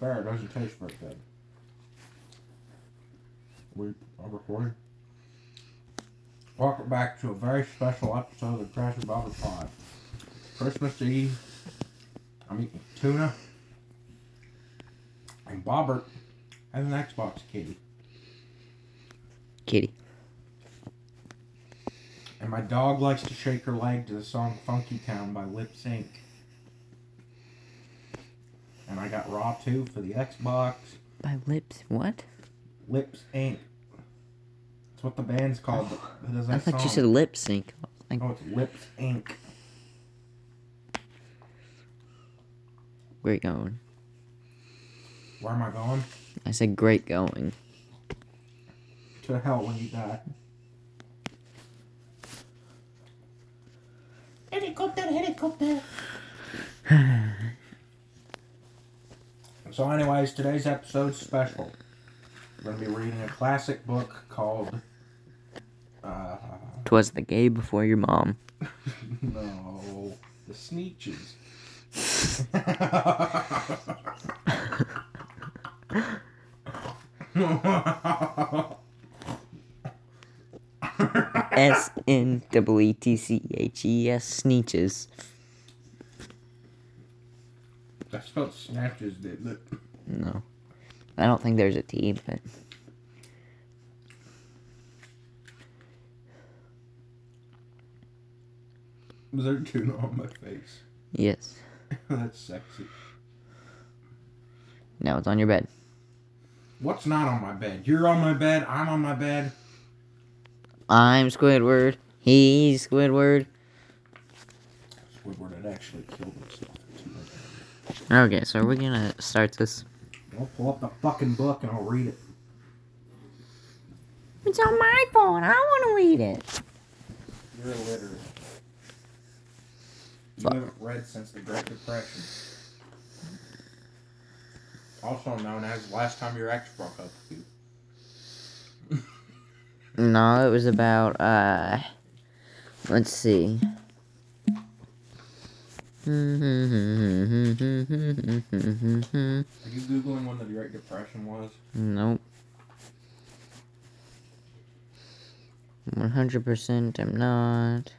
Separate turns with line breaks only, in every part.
Fair, it doesn't taste very good. We are recording. Welcome back to a very special episode of Crash and Bobber Pod. Christmas Eve. I'm eating tuna. And Bobbert has an Xbox kitty.
Kitty.
And my dog likes to shake her leg to the song Funky Town by Lip Sync. And I got Raw 2 for the Xbox.
By lips. What?
Lipps Inc. That's what the band's called. Oh, Who
I thought you said lip sync. Like,
Oh, it's Lips Inc.
great going.
Where am I going?
I said great going.
To hell when you die. Helicopter, helicopter. so, anyways, today's episode's special. We're going to be reading a classic book called. Uh,
Twas the gay before your mom.
no. The Sneetches.
S N W E T C H E S Sneetches.
I spelled snatches, didn't it?
No. I don't think there's a T, but
Was there tuna on my face?
yes.
That's sexy.
Now it's on your bed.
What's not on my bed? You're on my bed. I'm on my bed.
I'm Squidward. He's Squidward.
Squidward had actually killed himself.
Okay, so we're gonna start this.
I'll pull up the fucking book and I'll read it.
It's on my phone. I want to read it.
You're illiterate. You
Fuck.
haven't read since the Great Depression. Also known as last time your ex broke up with you.
No, it was about uh let's see. Nope.
Are you googling when the Great Depression was? Nope.
One hundred percent I'm not.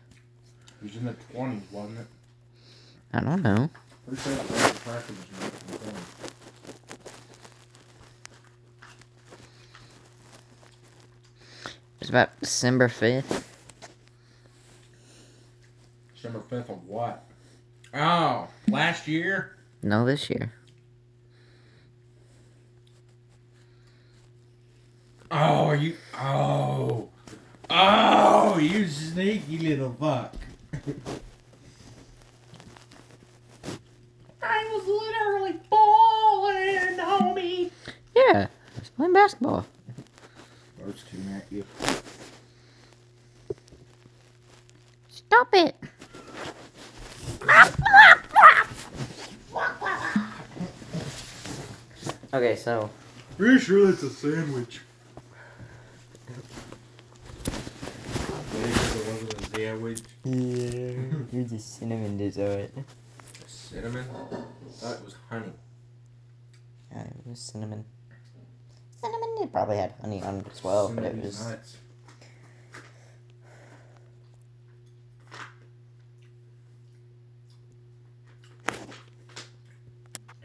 It was in the twenties, wasn't it?
I don't know.
Pretty sure the Great Depression was in the 20s.
It was about December fifth.
December fifth of what? Oh, last year.
No, this year.
Oh, you? Oh, oh, you sneaky little fuck. I was literally balling, homie.
Yeah. I was playing basketball.
First two at you.
Stop it. Okay, so
Pretty sure that's a sandwich. it wasn't a sandwich.
Yeah, here's a cinnamon dessert.
Cinnamon? I thought it was honey.
Yeah, it was cinnamon. Cinnamon, it probably had honey on it as well, but it was.
nuts.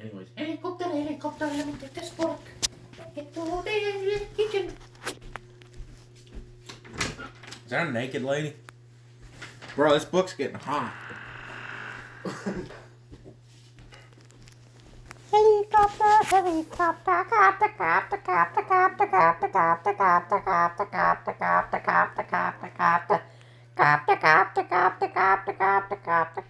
Anyways, helicopter, helicopter, let me get this book. Get to the kitchen. Is that a naked lady? Bro, this book's getting hot.
Helicopter, helicopter, copter, copter, copter, copter, copter, copter, copter, copter, copter, copter, copter, copter, copter, copter, copter, copter, copter, copter, copter.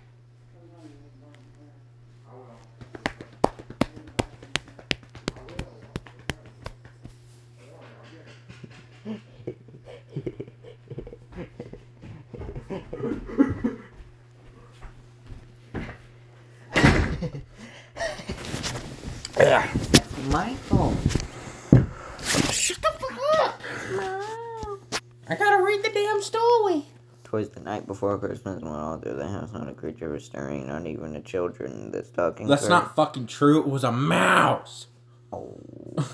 My phone.
Shut the fuck up! I gotta read the damn story.
Twas the night before Christmas when all through the house not a creature was stirring, not even the children. The stocking.
That's
curd-
not fucking true. It was a mouse.
Oh.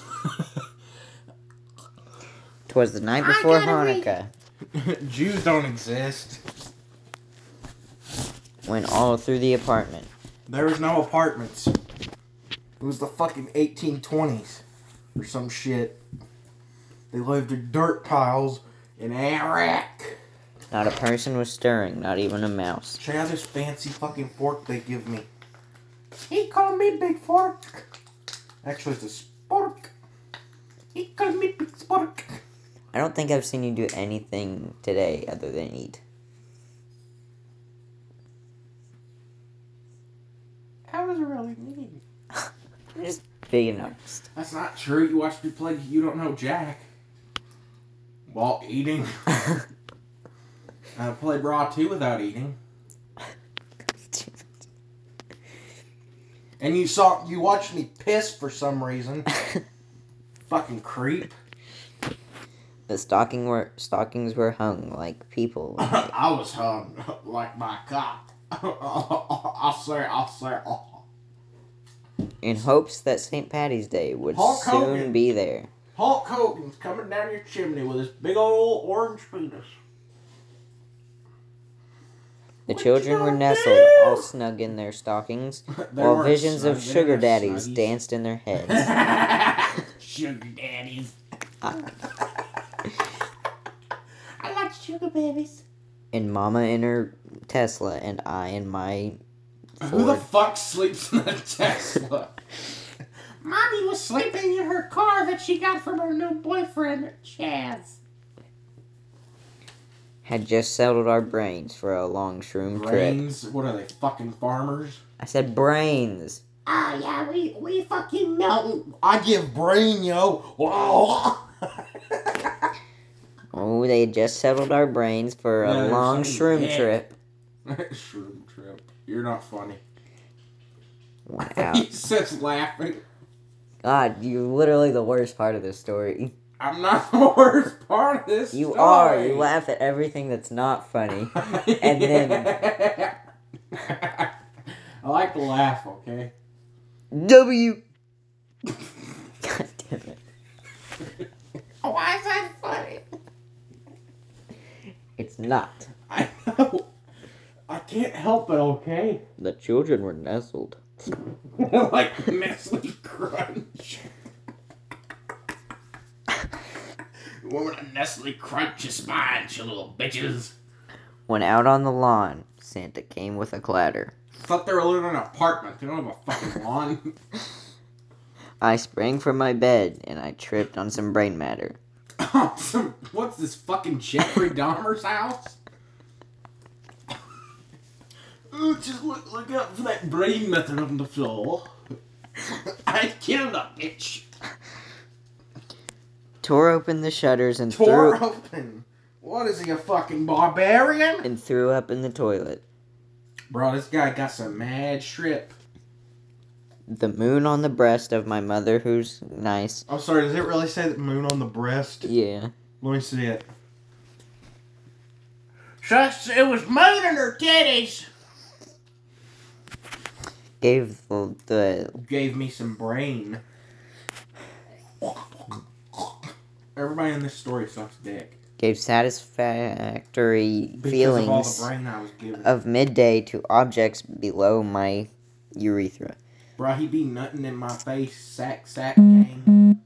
Twas the night before
gotta read-
Hanukkah,
Jews don't exist.
Went all through the apartment,
There was no apartments. It was the fucking 1820s or some shit. They lived in dirt piles in Iraq.
not a person was stirring, not even a mouse.
Check out this fancy fucking fork they give me. He called me Big Fork. Actually, it's a spork. He called me Big Spork.
I don't think I've seen you do anything today other than eat.
That was really mean.
You're being honest.
That's not true. You watched me play You Don't Know Jack. While eating. I played Raw 2 without eating. And you saw, you watched me piss for some reason. Fucking creep.
the stocking were stockings were hung like people.
I was hung like my cock. I'll say, I'll say.
In hopes that St. Patty's Day would
Hulk
soon
Hogan.
be there.
Hulk Hogan's coming down your chimney with his big old orange penis.
The
What
children were nestled,
do?
all snug in their stockings, while visions of
snug, they
sugar daddies
snuggies.
danced in their heads.
sugar daddies.
I like sugar babies.
and Mama in her Tesla, and I in my
Who the fuck sleeps in a Tesla?
Mommy was sleeping in her car that she got from her new boyfriend, Chaz.
had just settled our brains for a long shroom trip.
Brains? What are they, fucking farmers?
I said brains.
Oh yeah, we we fucking know.
I give brain, yo. Whoa.
Oh, they had just settled our brains for a
Yeah, there's
long
something
shroom
dead.
trip.
Shroom trip. You're not funny.
Wow.
he says laughing.
God, you're literally the worst part of this story.
I'm not the worst part of this.
You
story.
are. You laugh at everything that's not funny. And then-
I like to laugh, okay?
W. God damn it.
Why is that funny?
It's not.
I know. I can't help it, okay?
The children were nestled.
like Nestle Crunch. You woman, a Nestle Crunch is mine, you little bitches.
When out on the lawn, Santa came with a clatter.
Thought they were living in an apartment. They don't have a fucking lawn.
I sprang from my bed and I tripped on some brain matter.
What's this fucking Jeffrey Dahmer's house? Ooh, just look, look out for that brain matter on the floor. I killed a bitch.
Tore open the shutters and
Tore
threw
open. What is he, a fucking barbarian?
and threw up in the toilet.
Bro, this guy got some mad strip.
The moon on the breast of my mother, who's nice.
I'm sorry, does it really say that moon on the breast?
Yeah.
Let me see it.
Just it was moon in her titties.
Gave the, the
Gave me some brain. Everybody in this story sucks dick.
gave satisfactory
Because of
feelings
brain I was given.
of midday to objects below my urethra.
Bro, he be nutting in my face, sack, sack gang.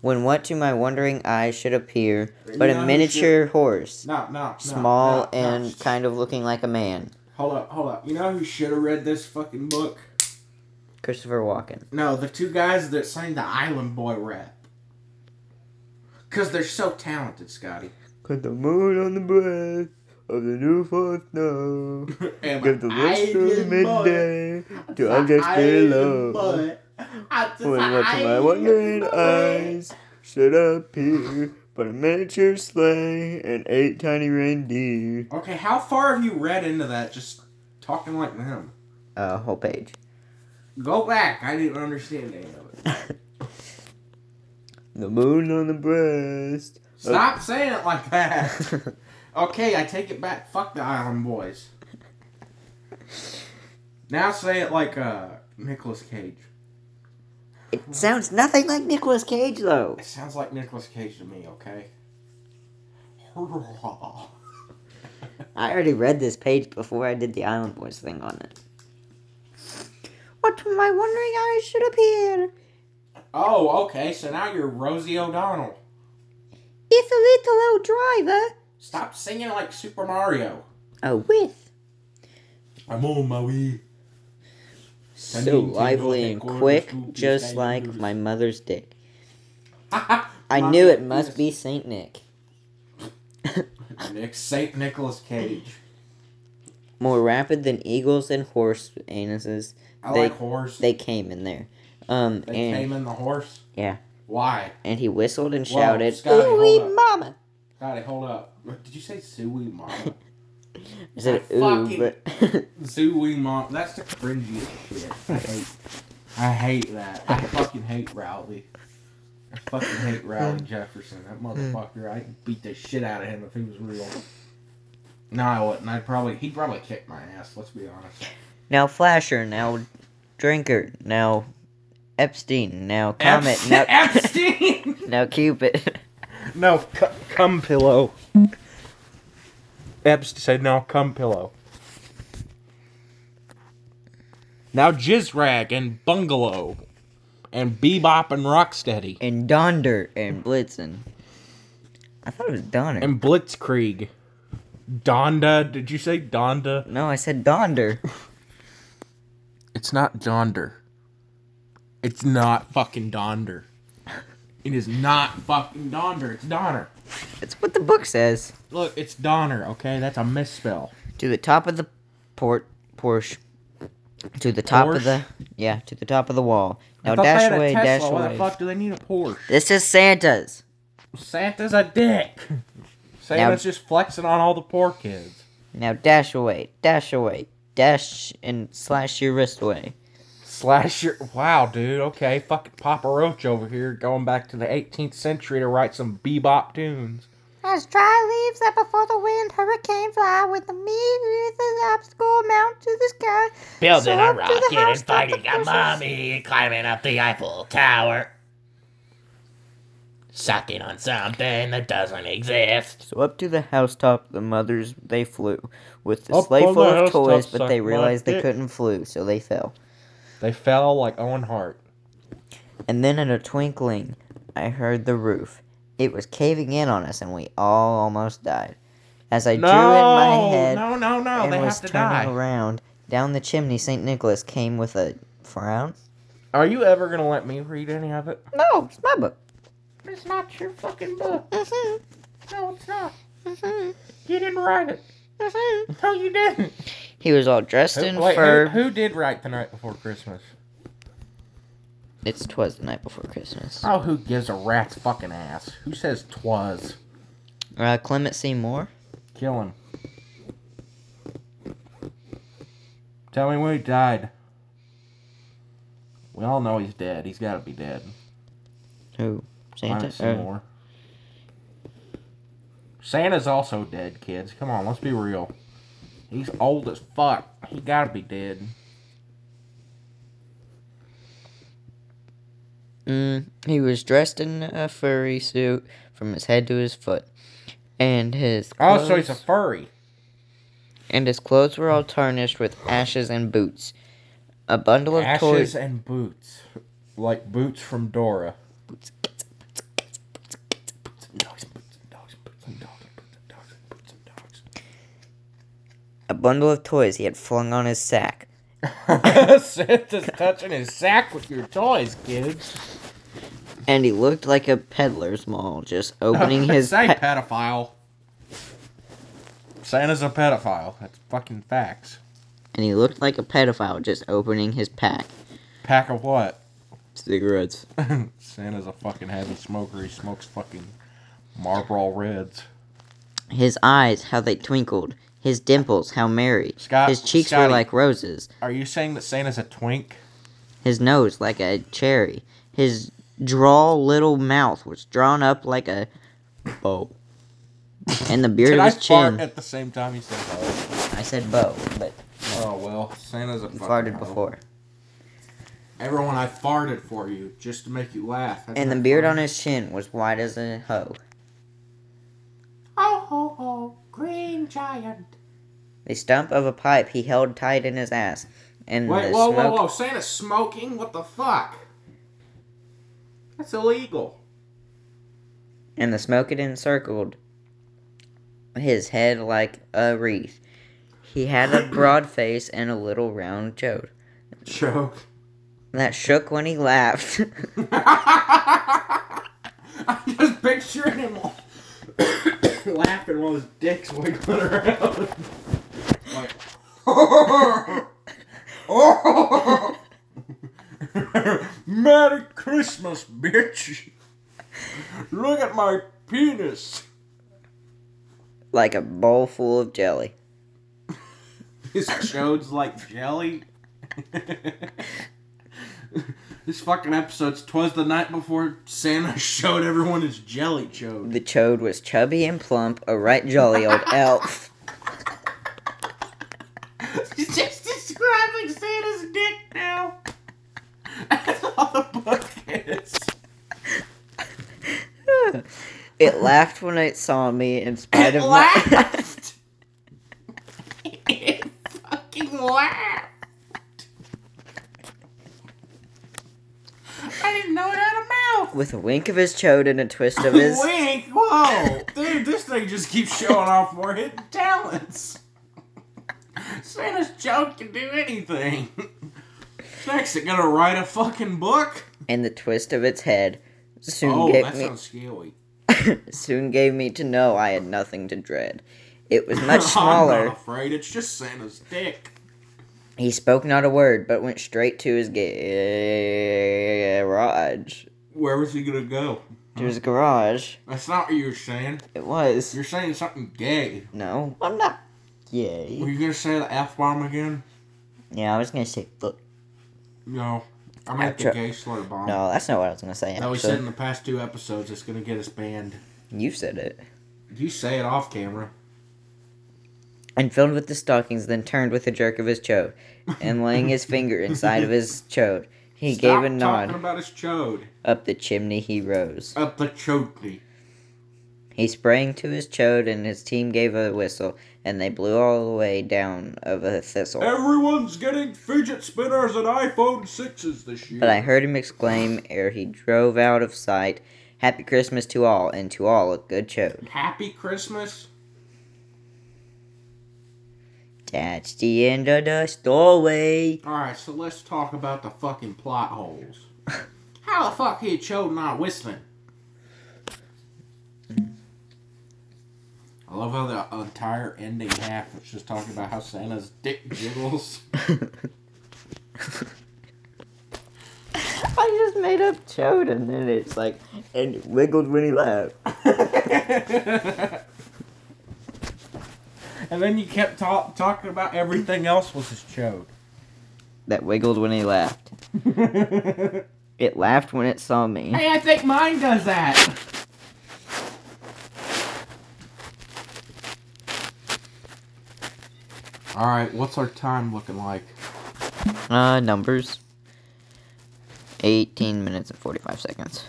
When what to my wondering eyes should appear but
know
a miniature horse,
No, no, no.
small
no, no.
and kind of looking like a man.
Hold up, hold up. You know who should have read this fucking book?
Christopher Walken.
No, the two guys that sang the Island Boy rap. Because they're so talented, Scotty.
Put the moon on the breast of the new fourth snow.
and
Give the rest of
Island
midday
Boy,
to objects
Island
below.
Boy. I just
When what to my
Island
wondering eyes should appear but a miniature sleigh and eight tiny reindeer.
Okay, how far have you read into that just talking like them?
A whole page.
Go back. I didn't understand any of it.
the moon on the breast.
Stop saying it like that. Okay, I take it back. Fuck the Island Boys. Now say it like uh Nicolas Cage.
It sounds nothing like Nicolas Cage though.
It sounds like Nicolas Cage to me, okay?
I already read this page before I did the Island Boys thing on it. What I wondering eyes should appear?
Oh, okay, so now you're Rosie O'Donnell.
If a little old driver.
Stop singing like Super Mario.
Oh, with.
I'm on my way.
So lively and quick, just like my mother's dick. I knew it must be Saint Nick.
Nick Saint Nicholas Cage.
More rapid than eagles and horse anuses.
I
They-
like horse.
They came in there. Um,
They
and
came in the horse.
Yeah.
Why?
and he whistled and
Whoa,
shouted,
Scotty,
"Ooh, mama!"
Scotty, hold up. Did you say Suey Mama?
I said,
I
"Ooh,"
fucking-
but
Suey Mama. That's the cringiest shit. I hate. I hate that. I fucking hate Rowley. I fucking hate Rowley mm. Jefferson. That mm. motherfucker. I'd beat the shit out of him if he was real. No, I wouldn't. I'd probably. He'd probably kick my ass. Let's be honest.
now Flasher, now Drinker, now Epstein, now Comet,
Epstein.
now
Epstein.
now Cupid.
now cu- cum pillow. Epstein said "Now come pillow. Now Jizrag and Bungalow. And Bebop and Rocksteady.
and Donder and Blitzen. I thought it was Donner.
And Blitzkrieg. Donda. Did you say Donda?
no, I said Donder.
It's not Donder. It's not fucking Donder. It is not fucking Donder. It's Donner.
That's what the book says.
Look, it's Donner, okay? That's a misspell.
To the top of the port Porsche. To the top
Porsche?
of the yeah, to the top of the wall. Now dash away,
Tesla.
dash
Why
away.
the fuck do they need a Porsche?
This is Santa's.
Santa's a dick. Santa's just flexing on all the poor kids.
Now dash away, dash away, dash and slash your wrist away.
Slash your. Wow, dude. Okay, fucking Papa Roach over here going back to the 18th century to write some bebop tunes.
As dry leaves that before the wind hurricane fly with the meat the obstacle mount to the sky.
Building
So
a
up to the
rocket and
housetop
fighting a
course.
mommy, climbing up the Eiffel Tower. Sucking on something that doesn't exist.
So up to the housetop the mothers they flew, with the
Up
sleigh full
the
of toys, but they realized they couldn't flew, so they fell.
They fell like Owen Hart.
And then in a twinkling, I heard the roof. It was caving in on us, and we all almost died. As I
No,
drew in my head
no, no, no.
and
They
was
have to
turning
die.
around, down the chimney St. Nicholas came with a frown.
Are you ever gonna let me read any of it?
No, it's my book.
It's not your fucking book.
Mm-hmm.
No, it's not.
Mm-hmm.
You didn't write it.
Mm-hmm.
No, you didn't.
He was all dressed
Who,
in
wait,
fur.
who, who did write the night before Christmas?
It's twas the night before Christmas.
Oh, who gives a rat's fucking ass? Who says twas?
Uh, Clement Seymour.
Kill him. Tell me when he died. We all know he's dead. He's got to be dead.
Who? Santa. Uh,
Seymour. Santa's also dead, kids. Come on, let's be real. He's old as fuck. He gotta be dead.
Mm, he was dressed in a furry suit from his head to his foot, and his
Oh,
clothes,
so he's a furry.
and his clothes were all tarnished with ashes and boots. A bundle of
Ashes
toys.
and boots. Like boots from Dora.
A bundle of toys he had flung on his sack.
Santa's touching his sack with your toys, kids.
And he looked like a peddler's mall, just opening his
Say
pa-
pedophile. Santa's a pedophile. That's fucking facts.
and he looked like a pedophile just opening his pack.
Pack of what?
Cigarettes.
Santa's a fucking heavy smoker. He smokes fucking Marlboro Reds.
His eyes, how they twinkled. His dimples, how merry.
Scott,
His cheeks were like roses.
Are you saying that Santa's a twink?
His nose like a cherry. His droll little mouth was drawn up like a bow. And the beard
Did
of
I
his
fart
chin.
at the same time you said oh?
I said bow, but
Oh well, Santa's a
you farted
hoe.
before.
Everyone, I farted for you just to make you laugh. Isn't
And the
that
beard on his chin was white as a hoe.
Ho ho ho, green giant.
The stump of a pipe he held tight in his ass. And
Wait,
the
whoa,
smoke
whoa, whoa! Santa's smoking? What the fuck? That's illegal.
and the smoke had encircled his head like a wreath. He had a broad face and a little round chode
Joke.
that shook when he laughed.
I'm just picturing him laughing while his dick's wiggling around. like, Merry Christmas, bitch! Look at my penis.
like a bowl full of jelly.
His chode's like jelly. this fucking episode's twas the night before Santa showed everyone his jelly chode.
The chode was chubby and plump, a right jolly old elf.
He's just describing Santa's dick now. That's all the book is.
It laughed when it saw me in spite
It
of my.
laughed. it fucking laughed. I didn't know it had a mouth.
With a wink of his chode and a twist of his.
Wink! Whoa! Dude, this thing just keeps showing off more hidden talents. Santa's joke can do anything. Next, it gonna write a fucking book?
And the twist of its head soon
oh,
gave
that
me
scary.
soon gave me to know I had nothing to dread. It was much smaller.
I'm not afraid. It's just Santa's dick.
He spoke not a word, but went straight to his garage.
Where was he gonna go?
To his garage.
That's not what you were saying.
It was.
You're saying something gay.
No, I'm not. Gay.
Were
Yay.
you gonna say the F bomb again?
Yeah, I was gonna say fuck.
No. I meant the gay slur bomb.
No, that's not what I was gonna say.
That we said in the past two episodes it's gonna get us banned.
you said it.
You say it off camera.
And filled with the stockings, then turned with a jerk of his chode, and laying his finger inside of his chode, he
Stop
gave a
talking
nod.
about his chode.
Up the chimney he rose.
Up the chokey.
He sprang to his chode, and his team gave a whistle, and they blew all the way down of a thistle.
Everyone's getting fidget spinners and iPhone 6s this year.
But I heard him exclaim ere he drove out of sight, Happy Christmas to all, and to all a good chode.
Happy Christmas?
That's the end of the story.
Alright, so let's talk about the fucking plot holes. How the fuck he chode not whistling? I love how the entire ending half was just talking about how Santa's dick jiggles.
I just made up chode, and then it's like, and it wiggled when he laughed.
and then you kept talk- talking about everything else was his chode.
That wiggled when he laughed. It laughed when it saw me.
Hey, I think mine does that. All right, what's our time looking like?
Uh, numbers. 18 minutes and 45 seconds.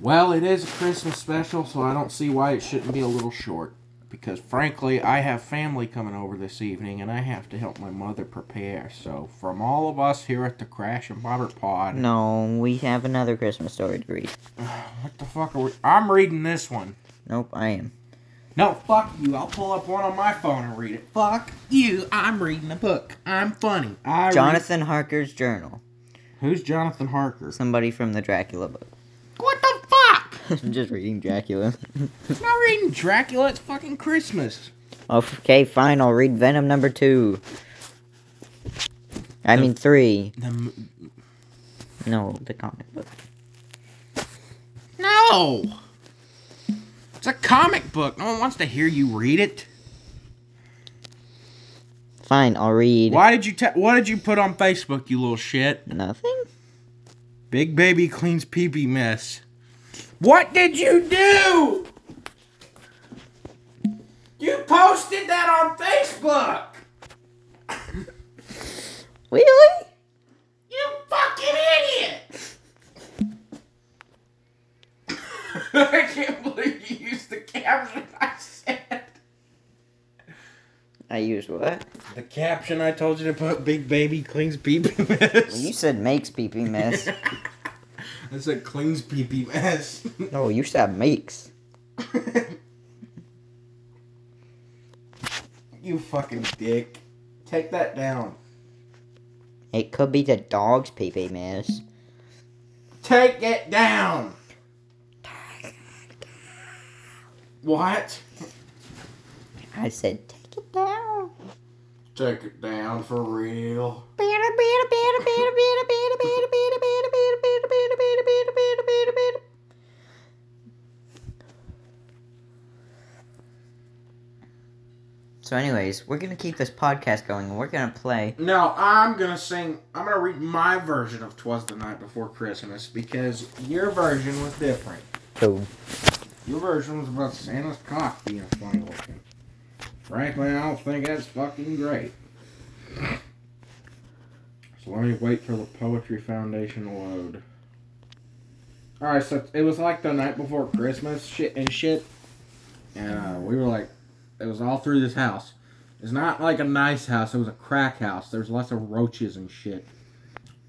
Well, it is a Christmas special, so I don't see why it shouldn't be a little short. Because frankly, I have family coming over this evening, and I have to help my mother prepare. So, from all of us here at the Crash and Bobber Pod,
No, we have another Christmas story to read.
what the fuck are we? I'm reading this one.
Nope, I am.
No, fuck you. I'll pull up one on my phone and read it. Fuck you. I'm reading a book. I'm funny. I read-
Jonathan Harker's journal.
Who's Jonathan Harker?
Somebody from the Dracula book.
What the fuck?
I'm just reading Dracula.
I'm not reading Dracula. It's fucking Christmas.
okay, fine, I'll read Venom number two. I mean three.
The m-
No, the comic book.
no. It's a comic book. No one wants to hear you read it.
Fine, I'll read.
Why did you te- What did you put on Facebook, you little shit?
Nothing?
Big baby cleans pee pee mess. What did you do? You posted that on Facebook.
Really?
You fucking idiot!
I can't believe you the caption I said.
I used what?
The caption I told you to put Big Baby cleans pee pee
Well,
mess.
you said makes pee pee mess.
I said cleans pee pee mess.
no, you said makes.
you fucking dick. Take that down.
It could be the dog's pee pee mess.
Take it down. What?
I said take it down.
Take it down for real.
So, anyways, we're gonna keep this podcast going, and we're gonna play.
No, I'm gonna sing. I'm gonna read my version of "Twas the Night Before Christmas" because your version was different.
Cool.
Your version was about Santa's cock being funny looking. Frankly, I don't think that's fucking great. So let me wait for the Poetry Foundation to load. Alright, so it was like the night before Christmas shit and shit. And uh, we were like, it was all through this house. It's not like a nice house, it was a crack house. There's lots of roaches and shit.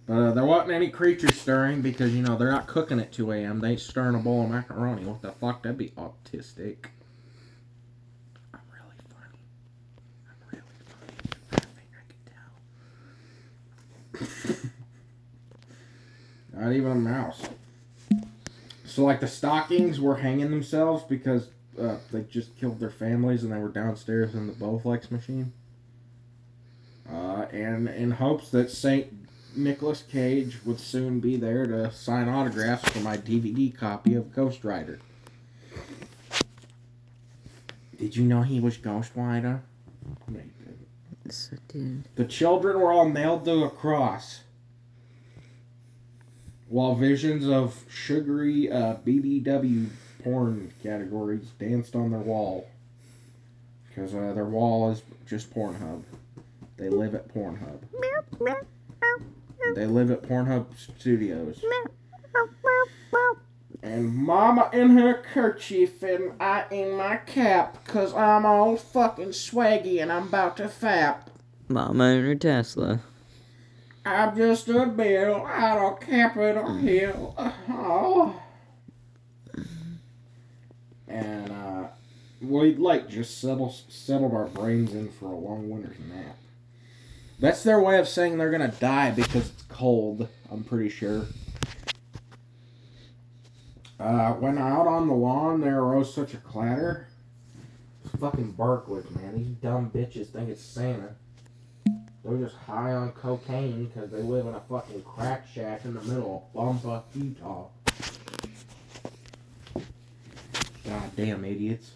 But uh, there wasn't any creatures stirring because, you know, they're not cooking at 2 a.m. They ain't stirring a bowl of macaroni. What the fuck? That'd be autistic. I'm really funny. I'm really funny. I think I can tell. not even a mouse. So, like, the stockings were hanging themselves because uh, they just killed their families and they were downstairs in the Bowflex machine. Uh, and in hopes that St. Nicholas Cage would soon be there to sign autographs for my DVD copy of Ghost Rider. Did you know he was Ghost Rider? No, you didn't.
Yes, I did.
The children were all nailed to a cross. While visions of sugary uh, BBW porn categories danced on their wall. Because uh, their wall is just Pornhub. They live at Pornhub. They live at Pornhub Studios. And Mama in her kerchief and I in my cap, cause I'm all fucking swaggy and I'm about to fap.
Mama and her Tesla.
I'm just a bill out of Capitol Hill. Oh. And uh, we like just settle settled our brains in for a long winter's nap. That's their way of saying they're gonna die because it's cold. I'm pretty sure. Uh, when out on the lawn, there arose such a clatter. It's fucking Berkeley, man. These dumb bitches think it's Santa. They're just high on cocaine because they live in a fucking crack shack in the middle of Bumpa, Utah. Goddamn idiots.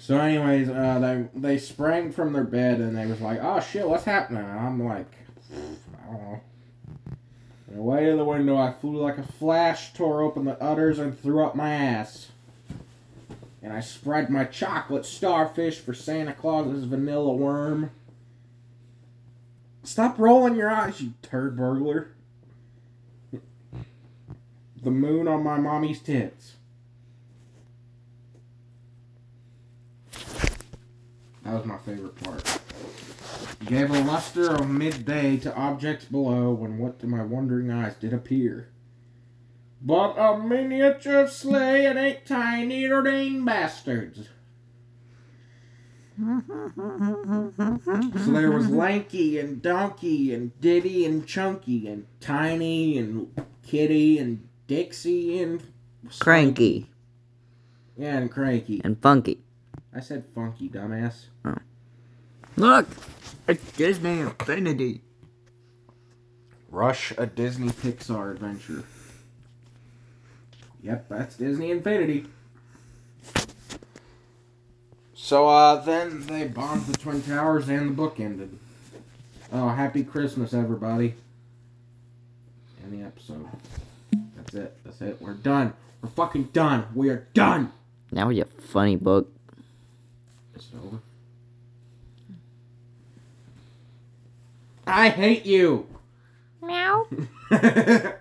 So, anyways, uh, they they sprang from their bed and they was like, "Oh shit, what's happening?" And I'm like, "I don't know." And away to the window, I flew like a flash, tore open the udders, and threw up my ass. And I spread my chocolate starfish for Santa Claus's vanilla worm. Stop rolling your eyes, you turd burglar. The moon on my mommy's tits. That was my favorite part. Gave a luster of midday to objects below when what to my wondering eyes did appear. But a miniature sleigh and eight tiny ordained bastards. So there was Lanky and Donkey and Diddy and Chunky and Tiny and Kiddy and Dixie and
Cranky
Yeah, and Cranky.
and funky.
I said funky, dumbass.
Look, it's Disney Infinity.
Rush a Disney Pixar adventure. Yep, that's Disney Infinity. So uh then they bombed the Twin Towers and the book ended. Oh, happy Christmas everybody. End the episode. That's it. That's it. We're done. We're fucking done. We are done.
That was a funny book.
Is it over? I hate you!
Meow.
Hat